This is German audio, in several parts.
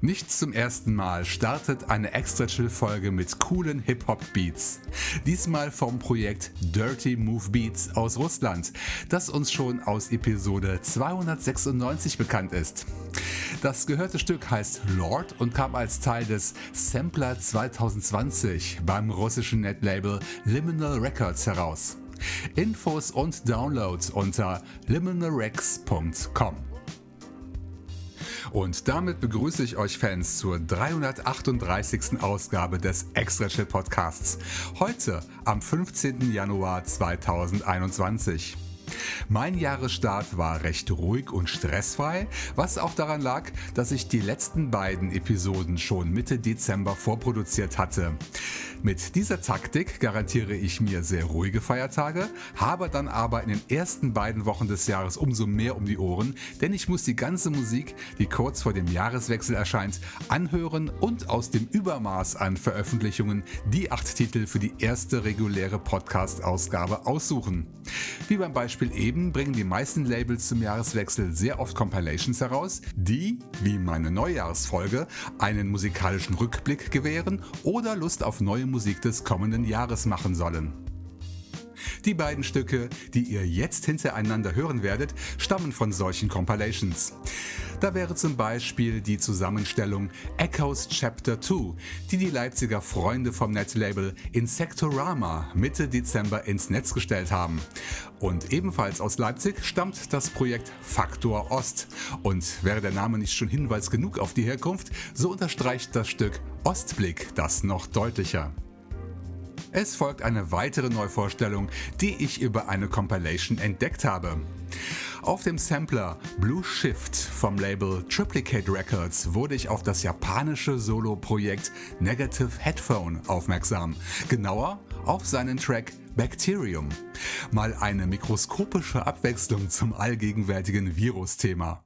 Nicht zum ersten Mal startet eine extra chill Folge mit coolen Hip-Hop-Beats. Diesmal vom Projekt Dirty Move Beats aus Russland, das uns schon aus Episode 296 bekannt ist. Das gehörte Stück heißt Lord und kam als Teil des Sampler 2020 beim russischen Netlabel Liminal Records heraus. Infos und Downloads unter liminalrex.com. Und damit begrüße ich euch Fans zur 338. Ausgabe des Extra Chill Podcasts. Heute am 15. Januar 2021. Mein Jahresstart war recht ruhig und stressfrei, was auch daran lag, dass ich die letzten beiden Episoden schon Mitte Dezember vorproduziert hatte. Mit dieser Taktik garantiere ich mir sehr ruhige Feiertage, habe dann aber in den ersten beiden Wochen des Jahres umso mehr um die Ohren, denn ich muss die ganze Musik, die kurz vor dem Jahreswechsel erscheint, anhören und aus dem Übermaß an Veröffentlichungen die acht Titel für die erste reguläre Podcast-Ausgabe aussuchen. Wie beim Beispiel eben bringen die meisten Labels zum Jahreswechsel sehr oft Compilations heraus, die, wie meine Neujahrsfolge, einen musikalischen Rückblick gewähren oder Lust auf neue Musik des kommenden Jahres machen sollen. Die beiden Stücke, die ihr jetzt hintereinander hören werdet, stammen von solchen Compilations. Da wäre zum Beispiel die Zusammenstellung Echoes Chapter 2, die die Leipziger Freunde vom Netlabel Insectorama Mitte Dezember ins Netz gestellt haben. Und ebenfalls aus Leipzig stammt das Projekt Faktor Ost. Und wäre der Name nicht schon Hinweis genug auf die Herkunft, so unterstreicht das Stück Ostblick das noch deutlicher. Es folgt eine weitere Neuvorstellung, die ich über eine Compilation entdeckt habe. Auf dem Sampler Blue Shift vom Label Triplicate Records wurde ich auf das japanische Solo-Projekt Negative Headphone aufmerksam. Genauer auf seinen Track Bacterium. Mal eine mikroskopische Abwechslung zum allgegenwärtigen Virus-Thema.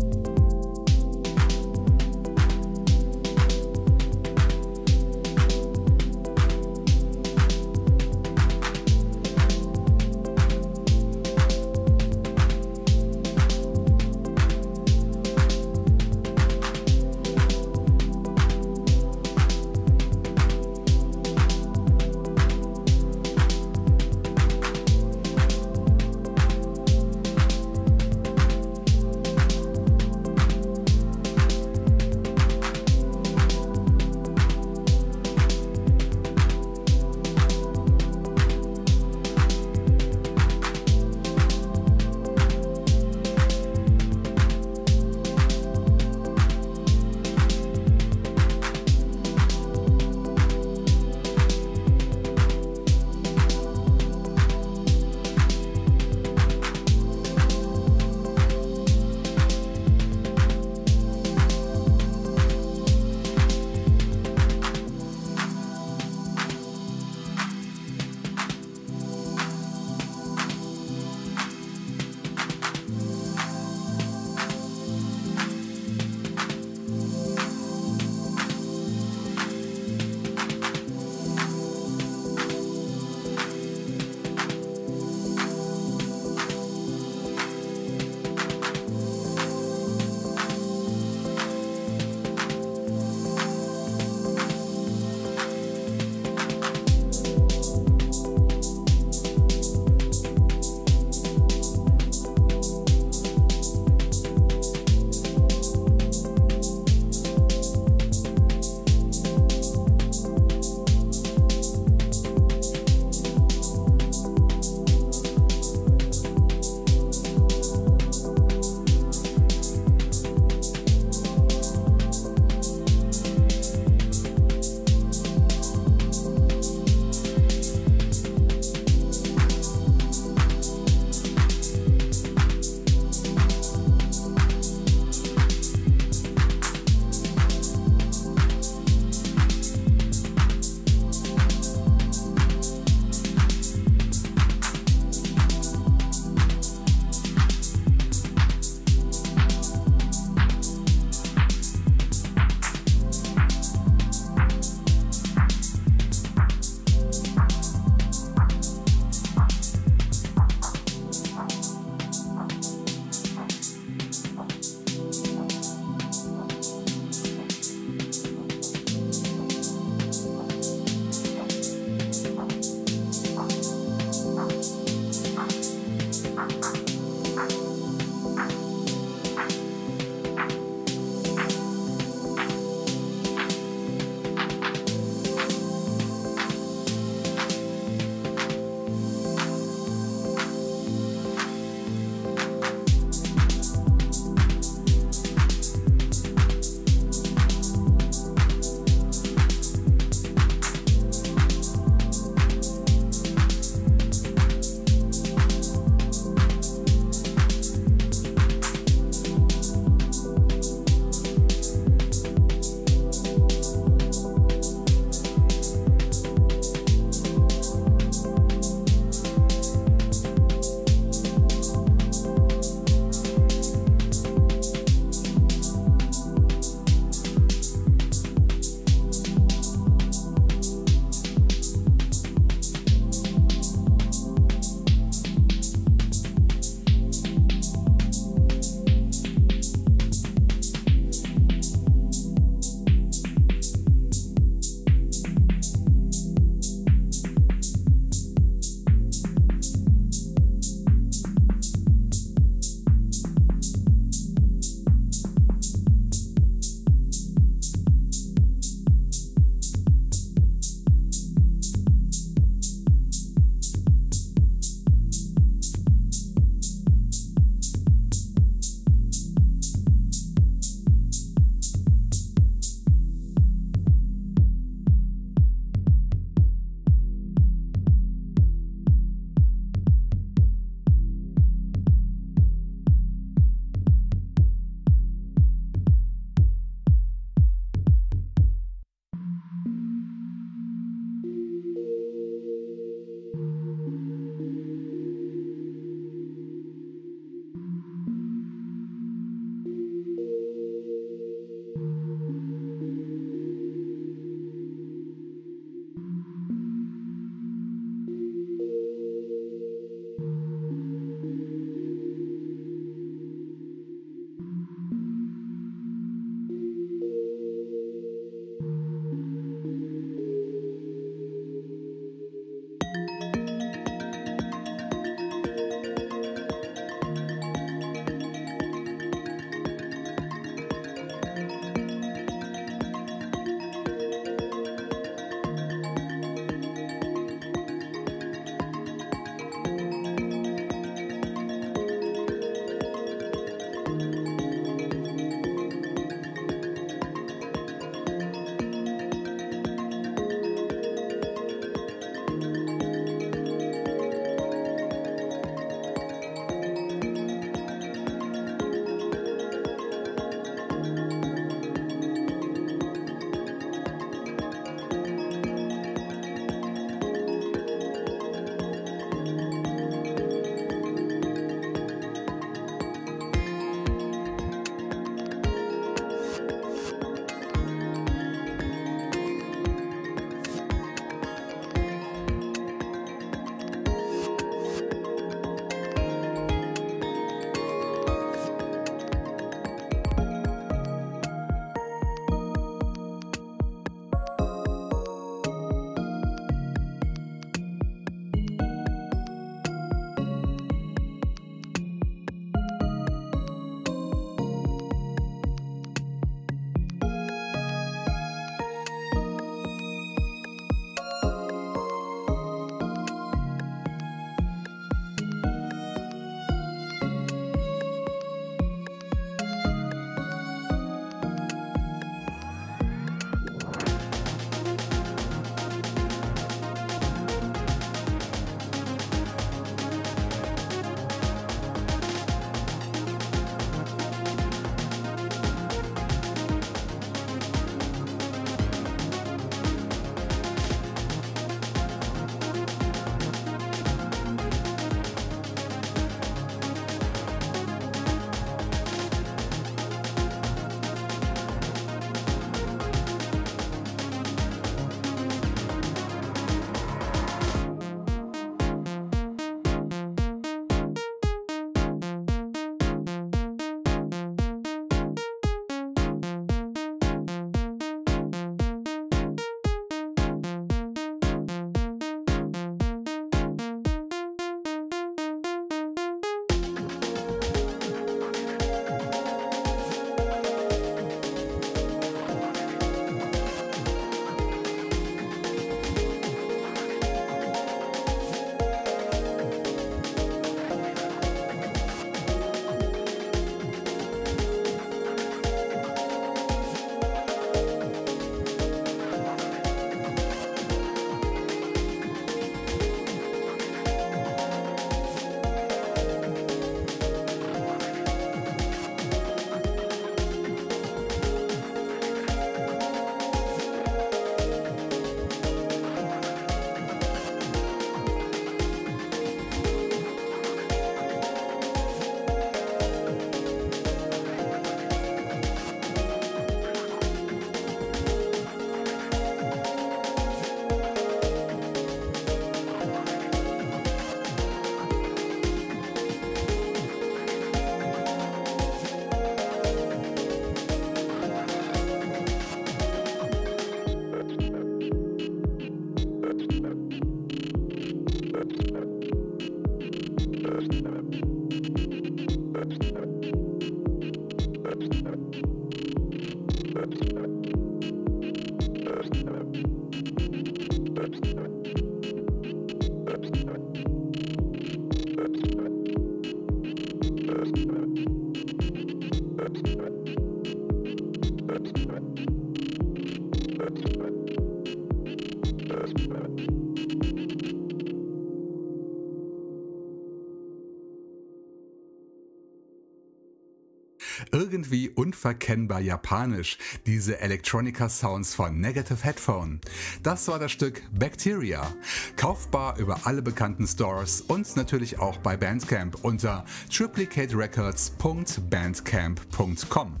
Irgendwie unverkennbar japanisch, diese Electronica Sounds von Negative Headphone. Das war das Stück Bacteria, kaufbar über alle bekannten Stores und natürlich auch bei Bandcamp unter triplicaterecords.bandcamp.com.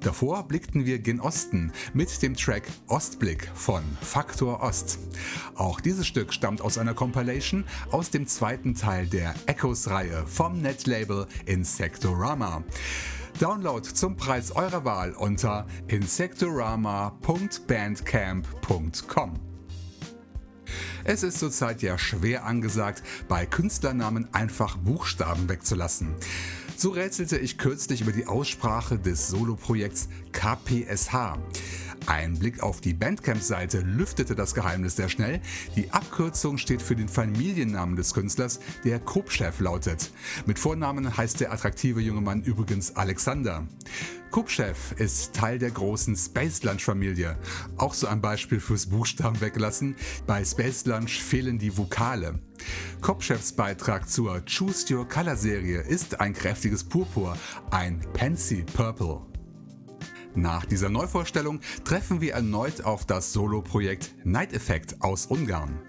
Davor blickten wir gen Osten mit dem Track Ostblick von Faktor Ost. Auch dieses Stück stammt aus einer Compilation aus dem zweiten Teil der Echoes-Reihe vom Netlabel Insectorama. Download zum Preis eurer Wahl unter insectorama.bandcamp.com. Es ist zurzeit ja schwer angesagt, bei Künstlernamen einfach Buchstaben wegzulassen. So rätselte ich kürzlich über die Aussprache des Soloprojekts KPSH. Ein Blick auf die Bandcamp-Seite lüftete das Geheimnis sehr schnell. Die Abkürzung steht für den Familiennamen des Künstlers, der Kopchef lautet. Mit Vornamen heißt der attraktive junge Mann übrigens Alexander. Kupchef ist Teil der großen Space Lunch Familie. Auch so ein Beispiel fürs Buchstaben weglassen. Bei Space Lunch fehlen die Vokale. Kopchefs Beitrag zur Choose Your Color Serie ist ein kräftiges Purpur, ein Pansy Purple. Nach dieser Neuvorstellung treffen wir erneut auf das Solo-Projekt Night Effect aus Ungarn.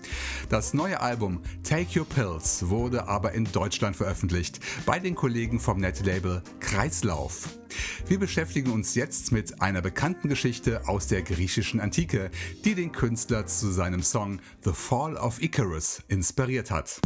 Das neue Album Take Your Pills wurde aber in Deutschland veröffentlicht, bei den Kollegen vom Netlabel Kreislauf. Wir beschäftigen uns jetzt mit einer bekannten Geschichte aus der griechischen Antike, die den Künstler zu seinem Song The Fall of Icarus inspiriert hat.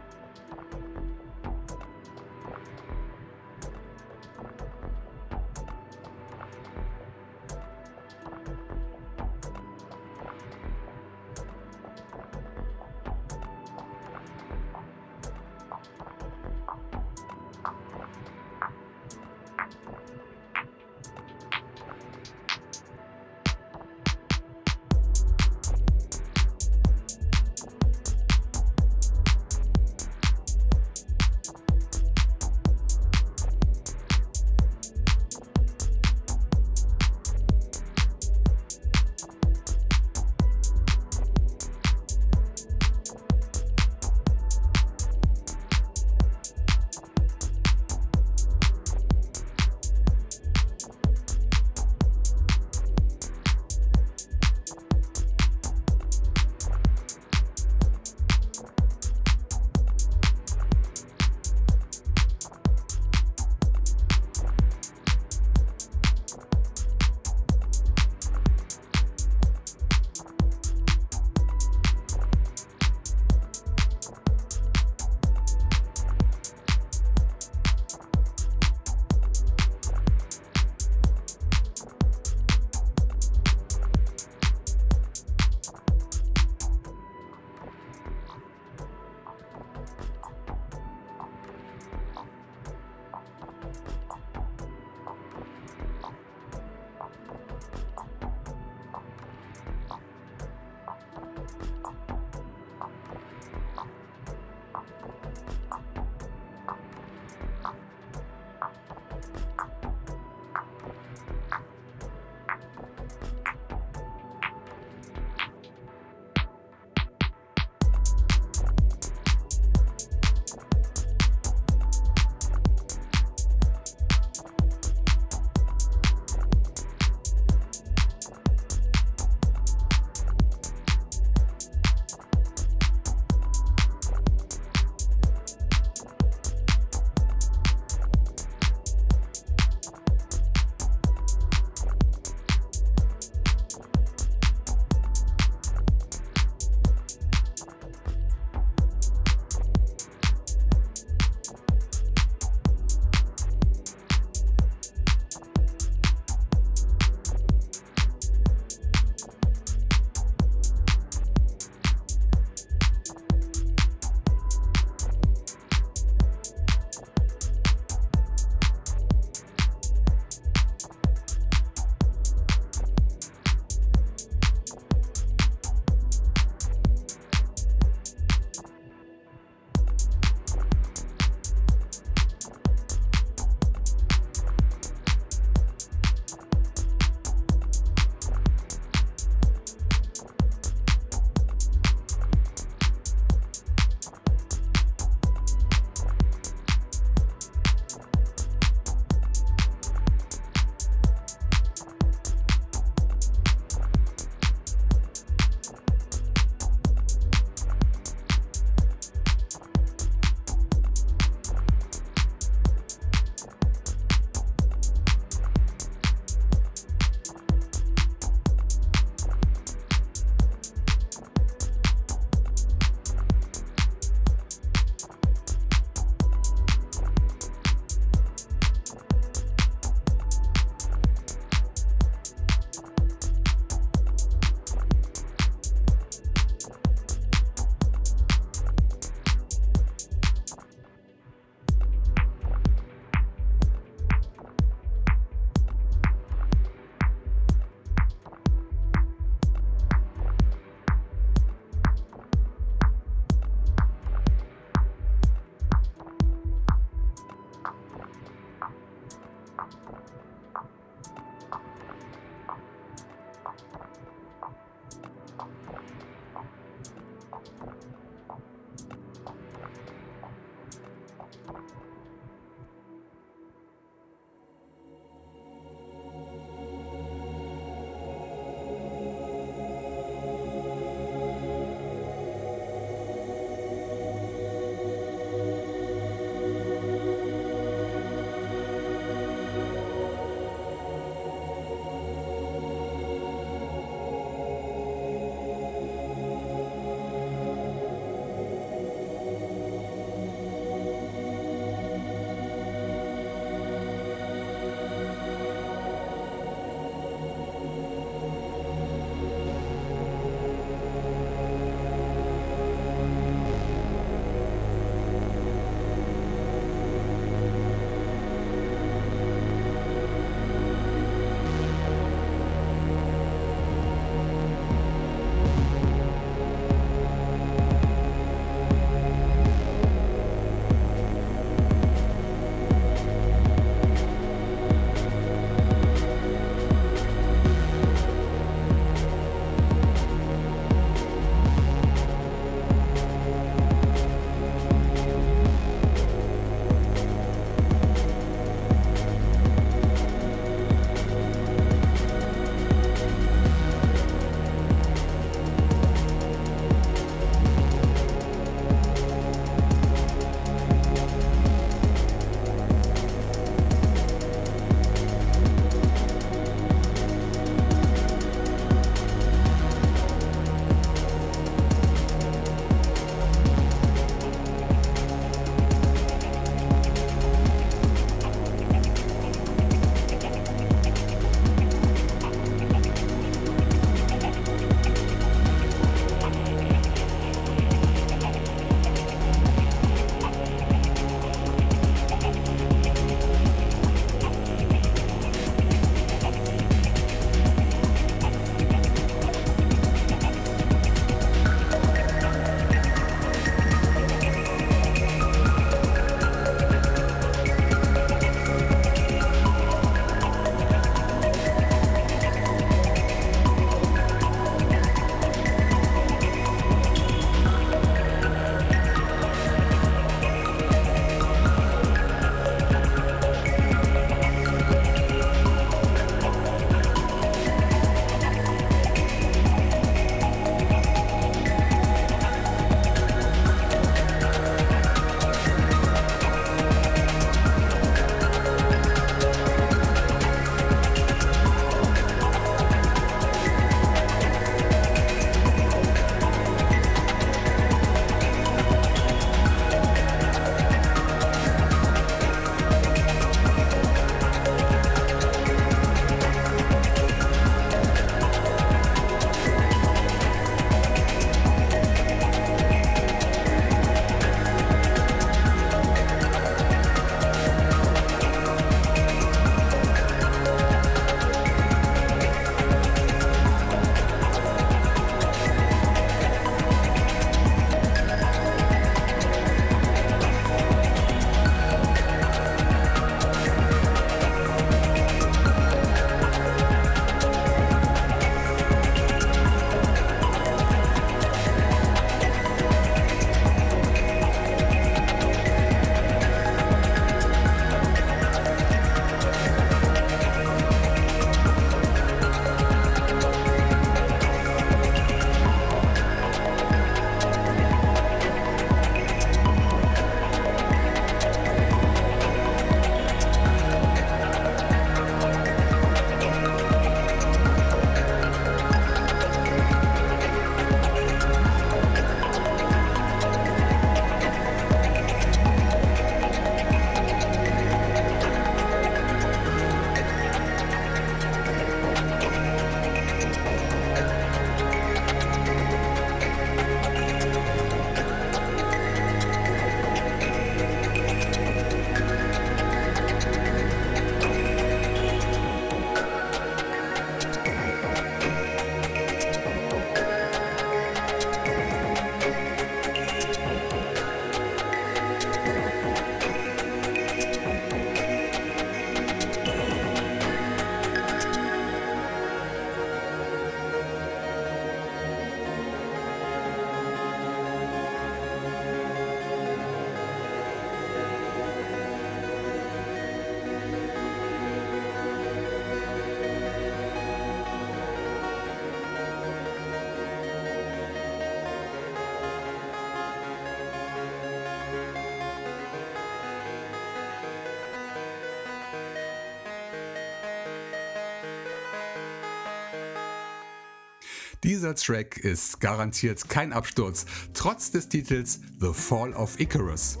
Dieser Track ist garantiert kein Absturz, trotz des Titels The Fall of Icarus.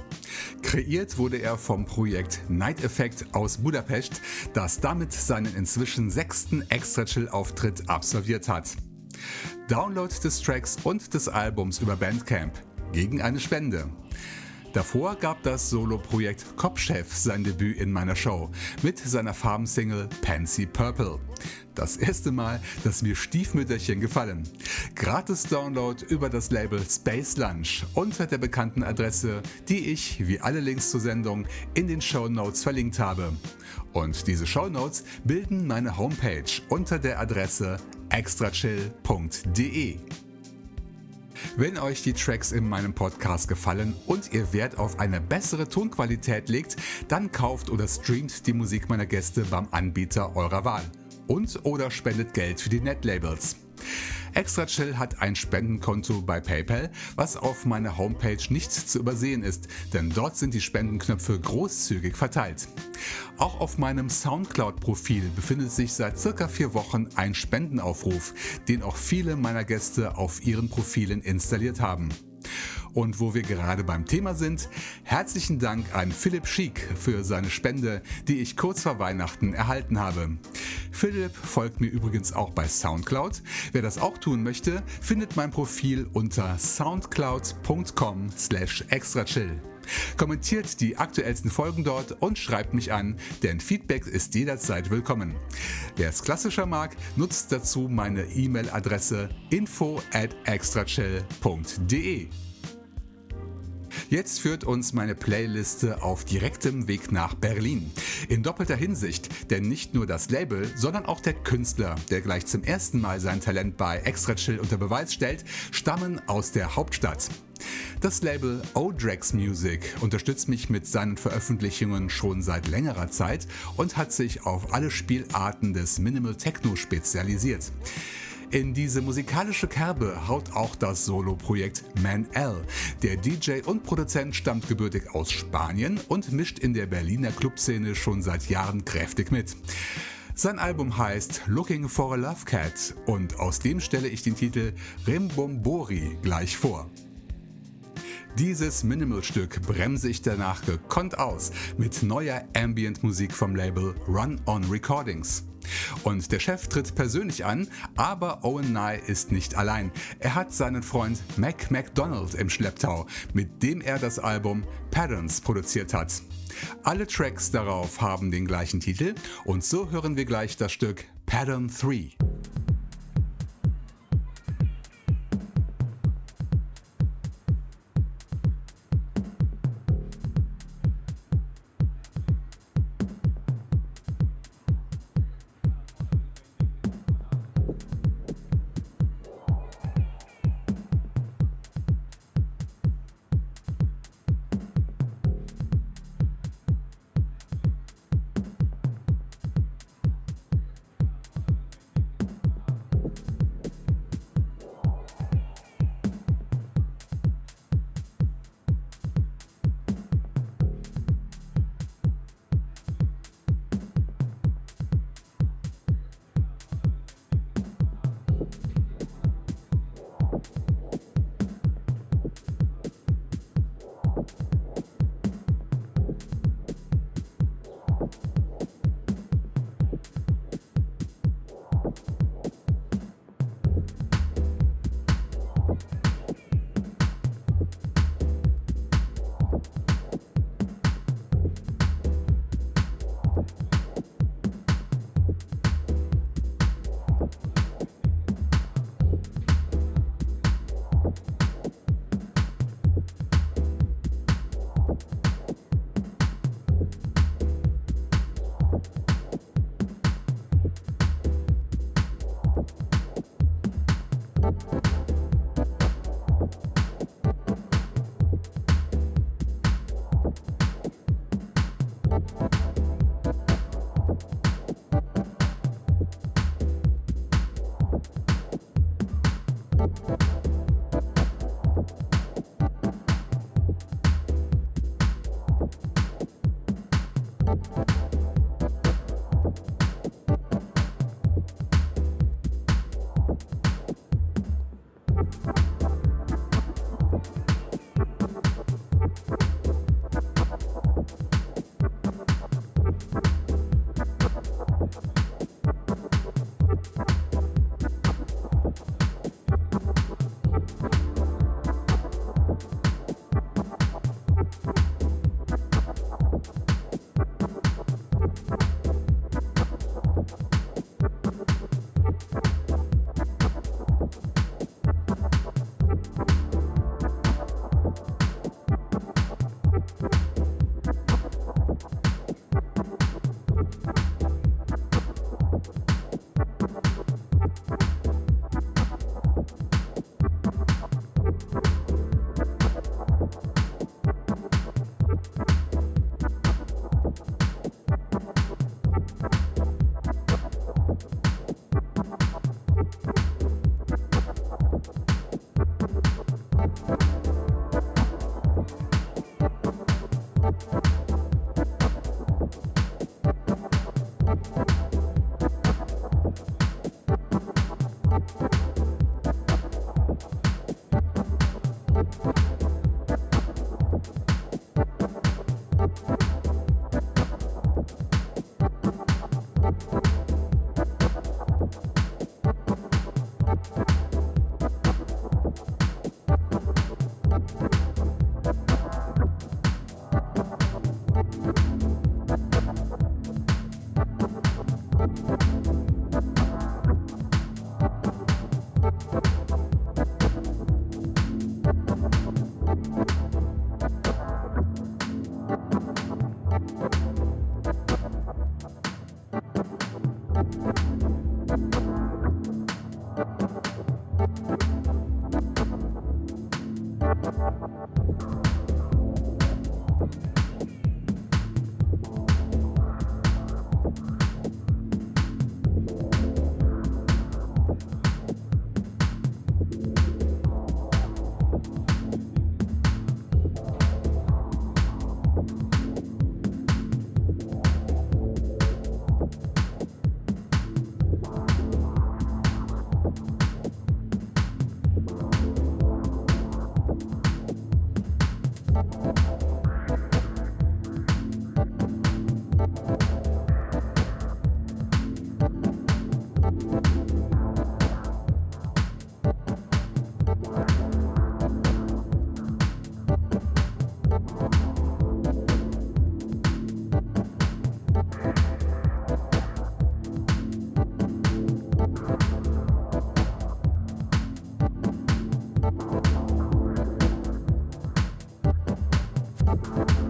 Kreiert wurde er vom Projekt Night Effect aus Budapest, das damit seinen inzwischen sechsten Extra-Chill-Auftritt absolviert hat. Download des Tracks und des Albums über Bandcamp gegen eine Spende. Davor gab das Solo-Projekt Kopfchef sein Debüt in meiner Show mit seiner Farbensingle Pansy Purple. Das erste Mal, dass mir Stiefmütterchen gefallen. Gratis Download über das Label Space Lunch unter der bekannten Adresse, die ich, wie alle Links zur Sendung, in den Show Notes verlinkt habe. Und diese Show Notes bilden meine Homepage unter der Adresse extrachill.de. Wenn euch die Tracks in meinem Podcast gefallen und ihr Wert auf eine bessere Tonqualität legt, dann kauft oder streamt die Musik meiner Gäste beim Anbieter eurer Wahl und oder spendet Geld für die Netlabels. Extra Chill hat ein Spendenkonto bei PayPal, was auf meiner Homepage nicht zu übersehen ist, denn dort sind die Spendenknöpfe großzügig verteilt. Auch auf meinem Soundcloud-Profil befindet sich seit circa vier Wochen ein Spendenaufruf, den auch viele meiner Gäste auf ihren Profilen installiert haben. Und wo wir gerade beim Thema sind, herzlichen Dank an Philipp Schick für seine Spende, die ich kurz vor Weihnachten erhalten habe. Philipp folgt mir übrigens auch bei Soundcloud. Wer das auch tun möchte, findet mein Profil unter soundcloud.com slash extrachill. Kommentiert die aktuellsten Folgen dort und schreibt mich an, denn Feedback ist jederzeit willkommen. Wer es klassischer mag, nutzt dazu meine E-Mail-Adresse info at extrachill.de. Jetzt führt uns meine Playliste auf direktem Weg nach Berlin. In doppelter Hinsicht, denn nicht nur das Label, sondern auch der Künstler, der gleich zum ersten Mal sein Talent bei Extra Chill unter Beweis stellt, stammen aus der Hauptstadt. Das Label Odrex Music unterstützt mich mit seinen Veröffentlichungen schon seit längerer Zeit und hat sich auf alle Spielarten des Minimal Techno spezialisiert. In diese musikalische Kerbe haut auch das Solo-Projekt Man L. Der DJ und Produzent stammt gebürtig aus Spanien und mischt in der Berliner Clubszene schon seit Jahren kräftig mit. Sein Album heißt Looking for a Love Cat und aus dem stelle ich den Titel Rimbombori gleich vor. Dieses Minimalstück bremse ich danach gekonnt aus mit neuer Ambient-Musik vom Label Run On Recordings. Und der Chef tritt persönlich an, aber Owen Nye ist nicht allein. Er hat seinen Freund Mac McDonald im Schlepptau, mit dem er das Album Patterns produziert hat. Alle Tracks darauf haben den gleichen Titel und so hören wir gleich das Stück Pattern 3. you Thank you.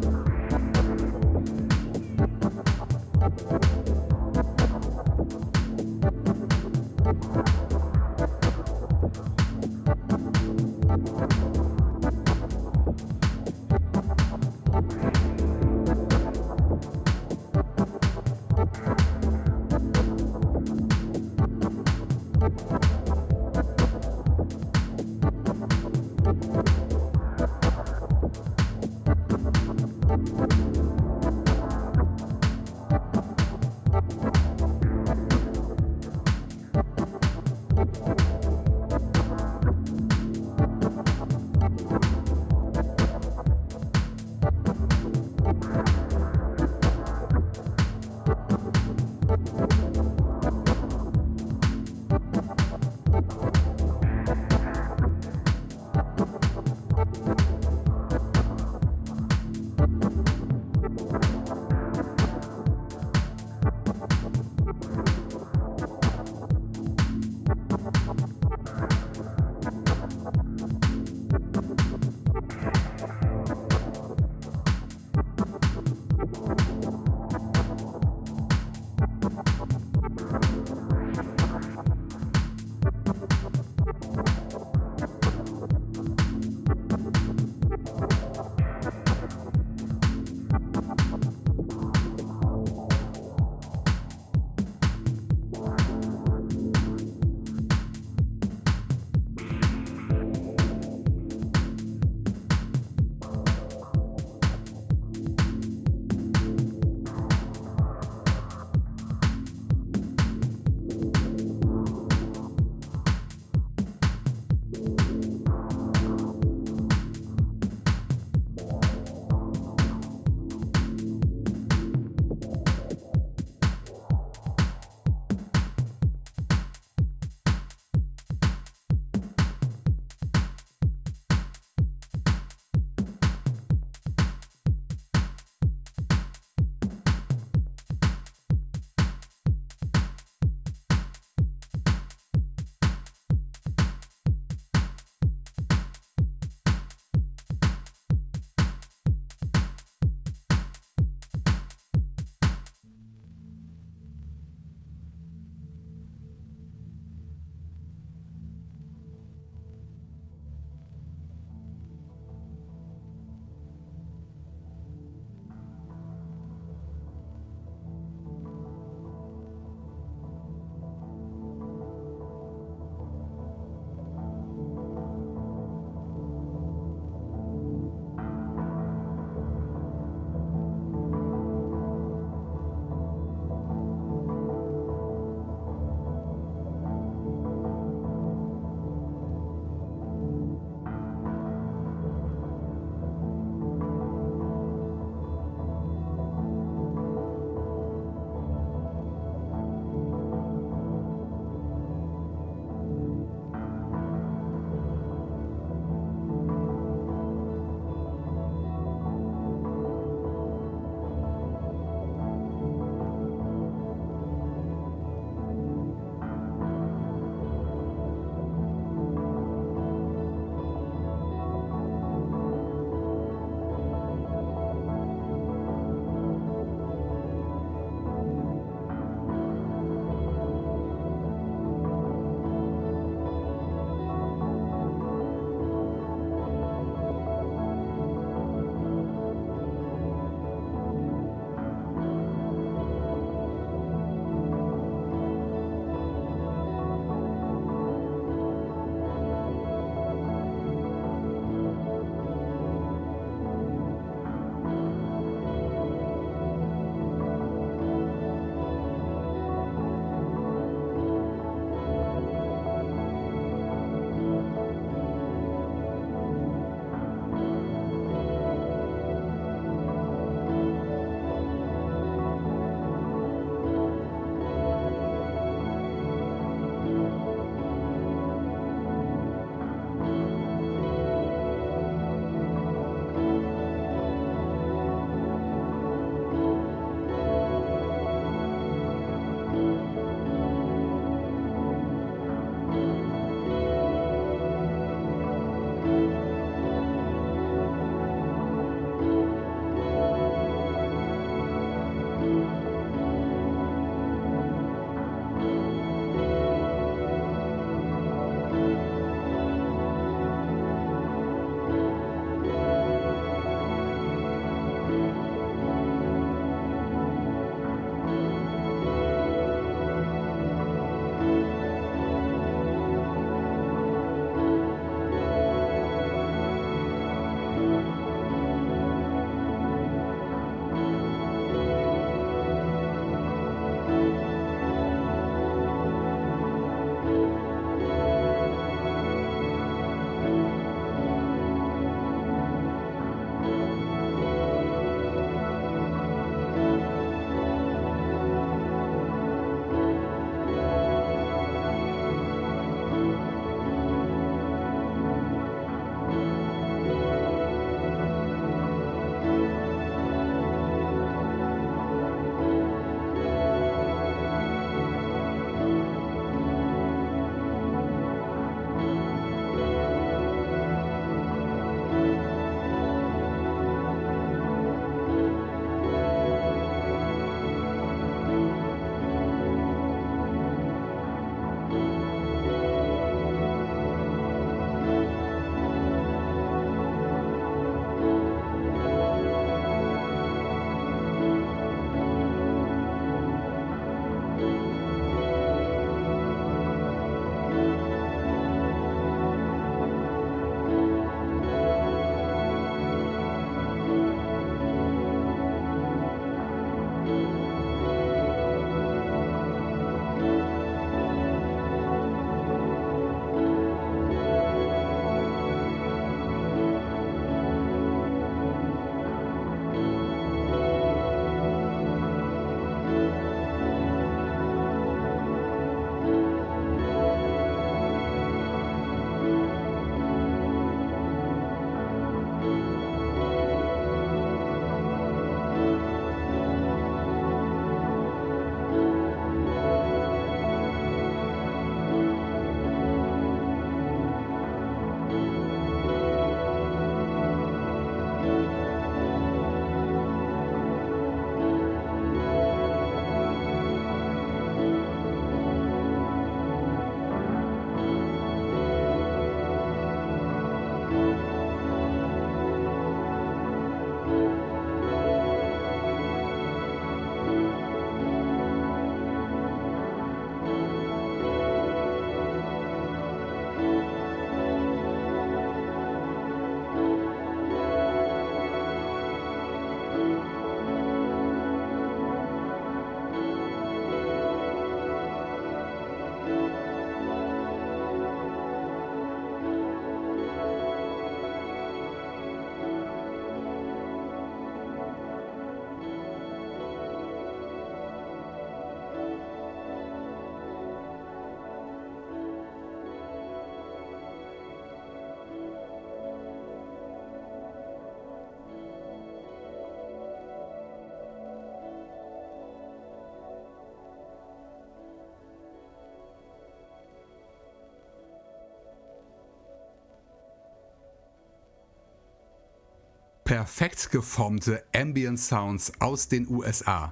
Perfekt geformte Ambient Sounds aus den USA.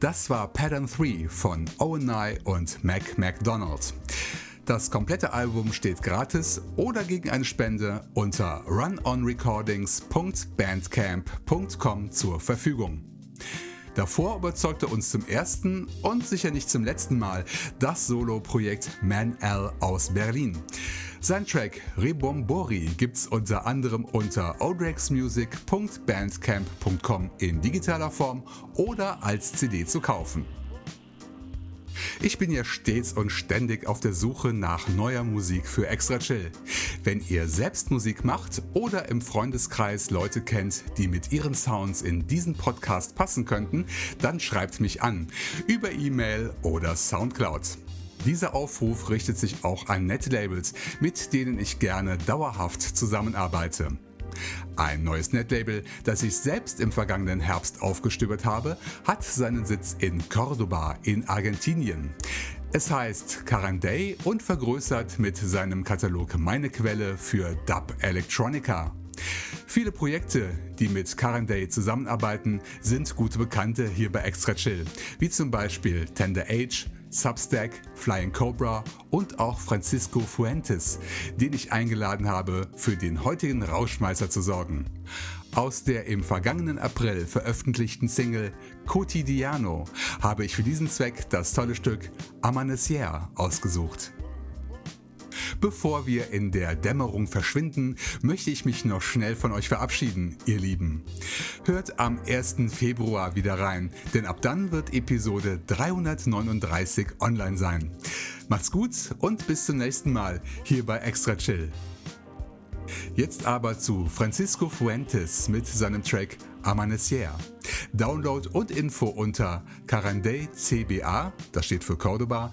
Das war Pattern 3 von Owen Nye und Mac McDonald. Das komplette Album steht gratis oder gegen eine Spende unter runonrecordings.bandcamp.com zur Verfügung. Davor überzeugte uns zum ersten und sicher nicht zum letzten Mal das Solo-Projekt Man L aus Berlin. Sein Track Rebombori gibt's unter anderem unter odrexmusic.bandcamp.com in digitaler Form oder als CD zu kaufen. Ich bin ja stets und ständig auf der Suche nach neuer Musik für Extra Chill. Wenn ihr selbst Musik macht oder im Freundeskreis Leute kennt, die mit ihren Sounds in diesen Podcast passen könnten, dann schreibt mich an über E-Mail oder Soundcloud. Dieser Aufruf richtet sich auch an Netlabels, mit denen ich gerne dauerhaft zusammenarbeite. Ein neues Netlabel, das ich selbst im vergangenen Herbst aufgestöbert habe, hat seinen Sitz in Cordoba in Argentinien. Es heißt Caranday und vergrößert mit seinem Katalog meine Quelle für Dub Electronica. Viele Projekte, die mit Caranday zusammenarbeiten, sind gute Bekannte hier bei Extra Chill, wie zum Beispiel Tender Age, Substack, Flying Cobra und auch Francisco Fuentes, den ich eingeladen habe, für den heutigen Rauschmeißer zu sorgen. Aus der im vergangenen April veröffentlichten Single Cotidiano habe ich für diesen Zweck das tolle Stück Amanecer ausgesucht. Bevor wir in der Dämmerung verschwinden, möchte ich mich noch schnell von euch verabschieden, ihr Lieben. Hört am 1. Februar wieder rein, denn ab dann wird Episode 339 online sein. Macht's gut und bis zum nächsten Mal hier bei Extra Chill. Jetzt aber zu Francisco Fuentes mit seinem Track Amanecer. Download und Info unter carandeycba, das steht für Cordoba,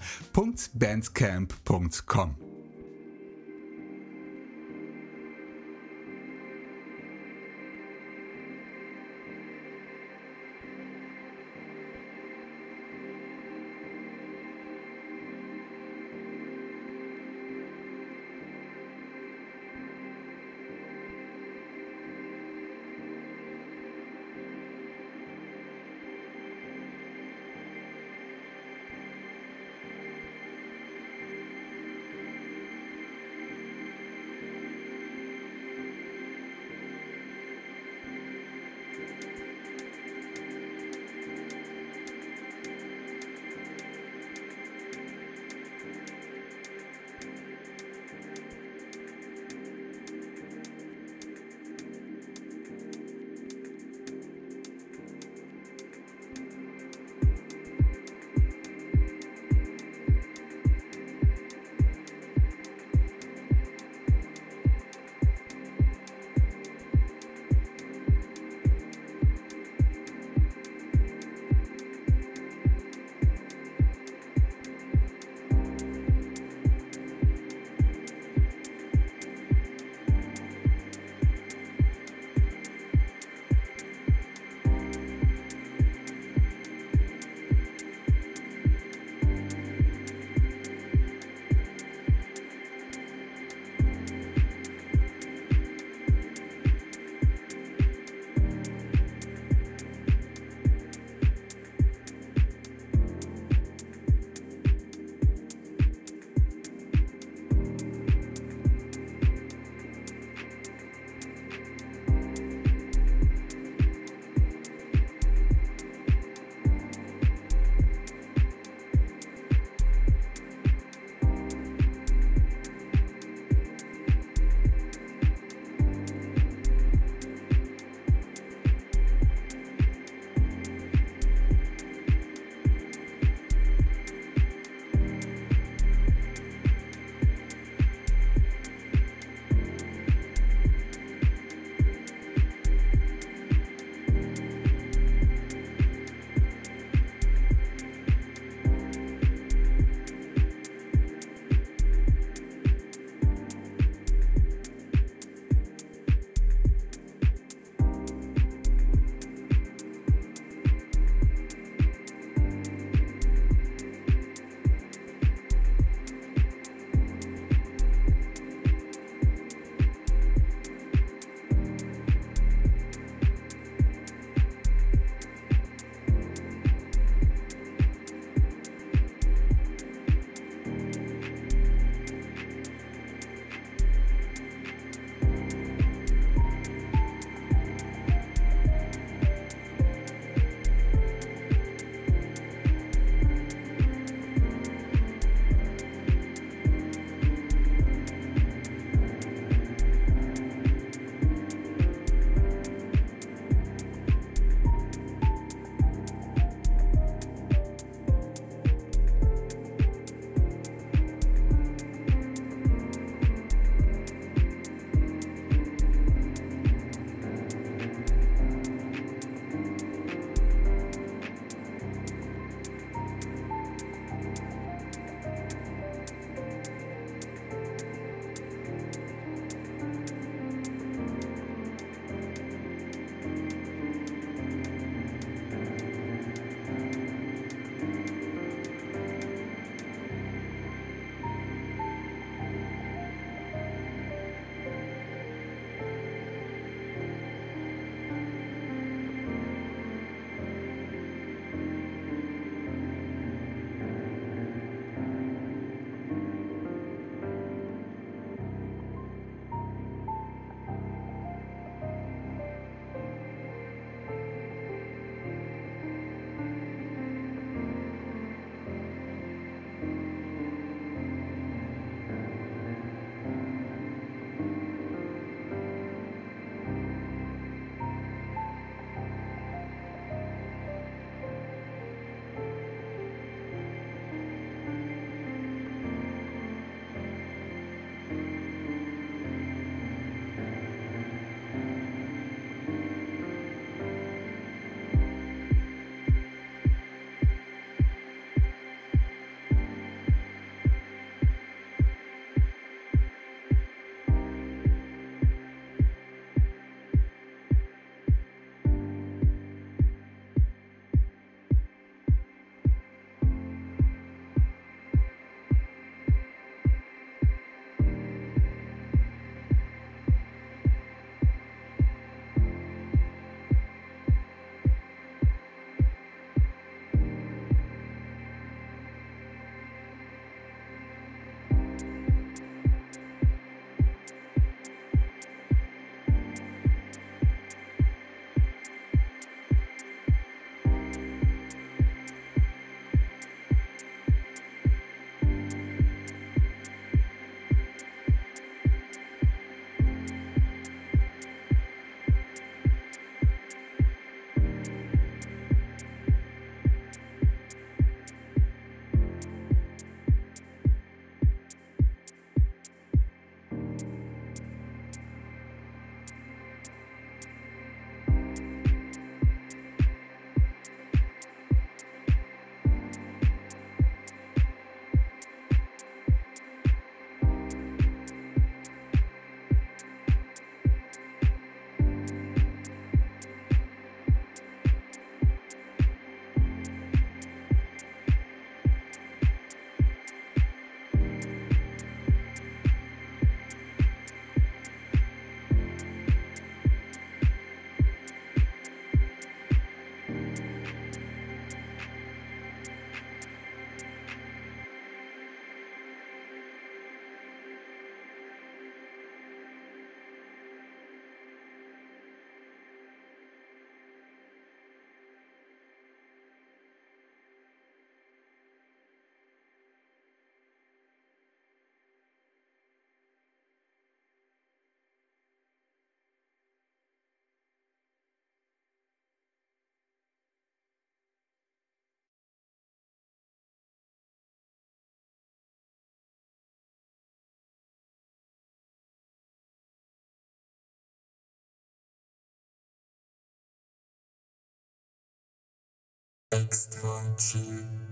Extra chill.